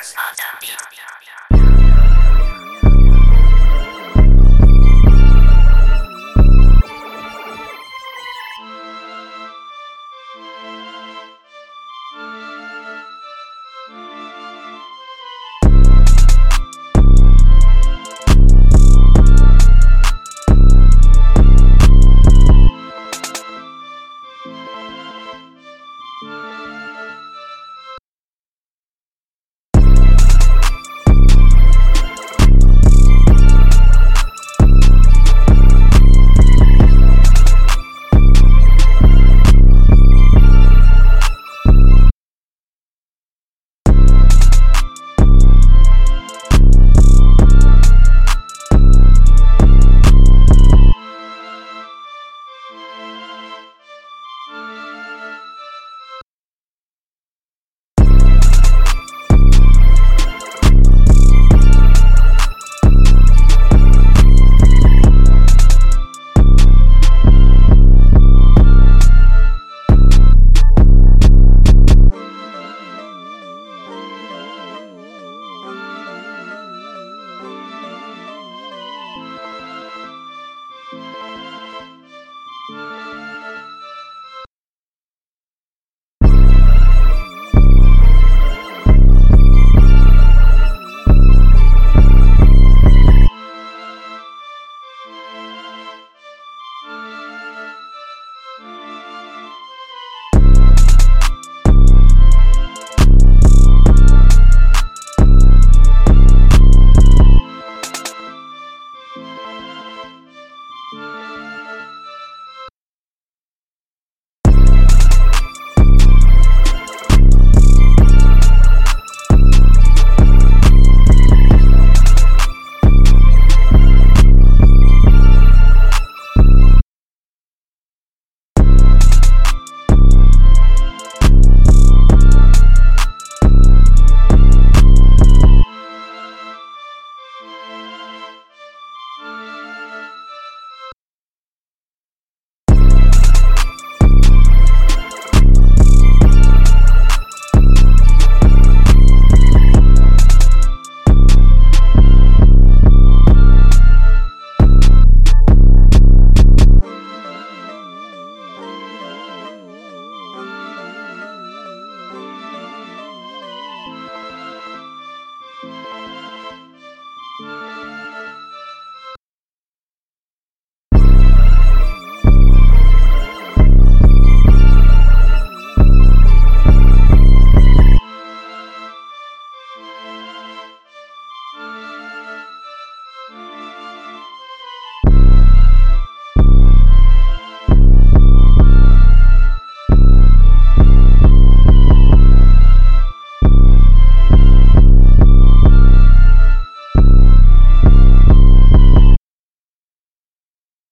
Motherfucker. Bye.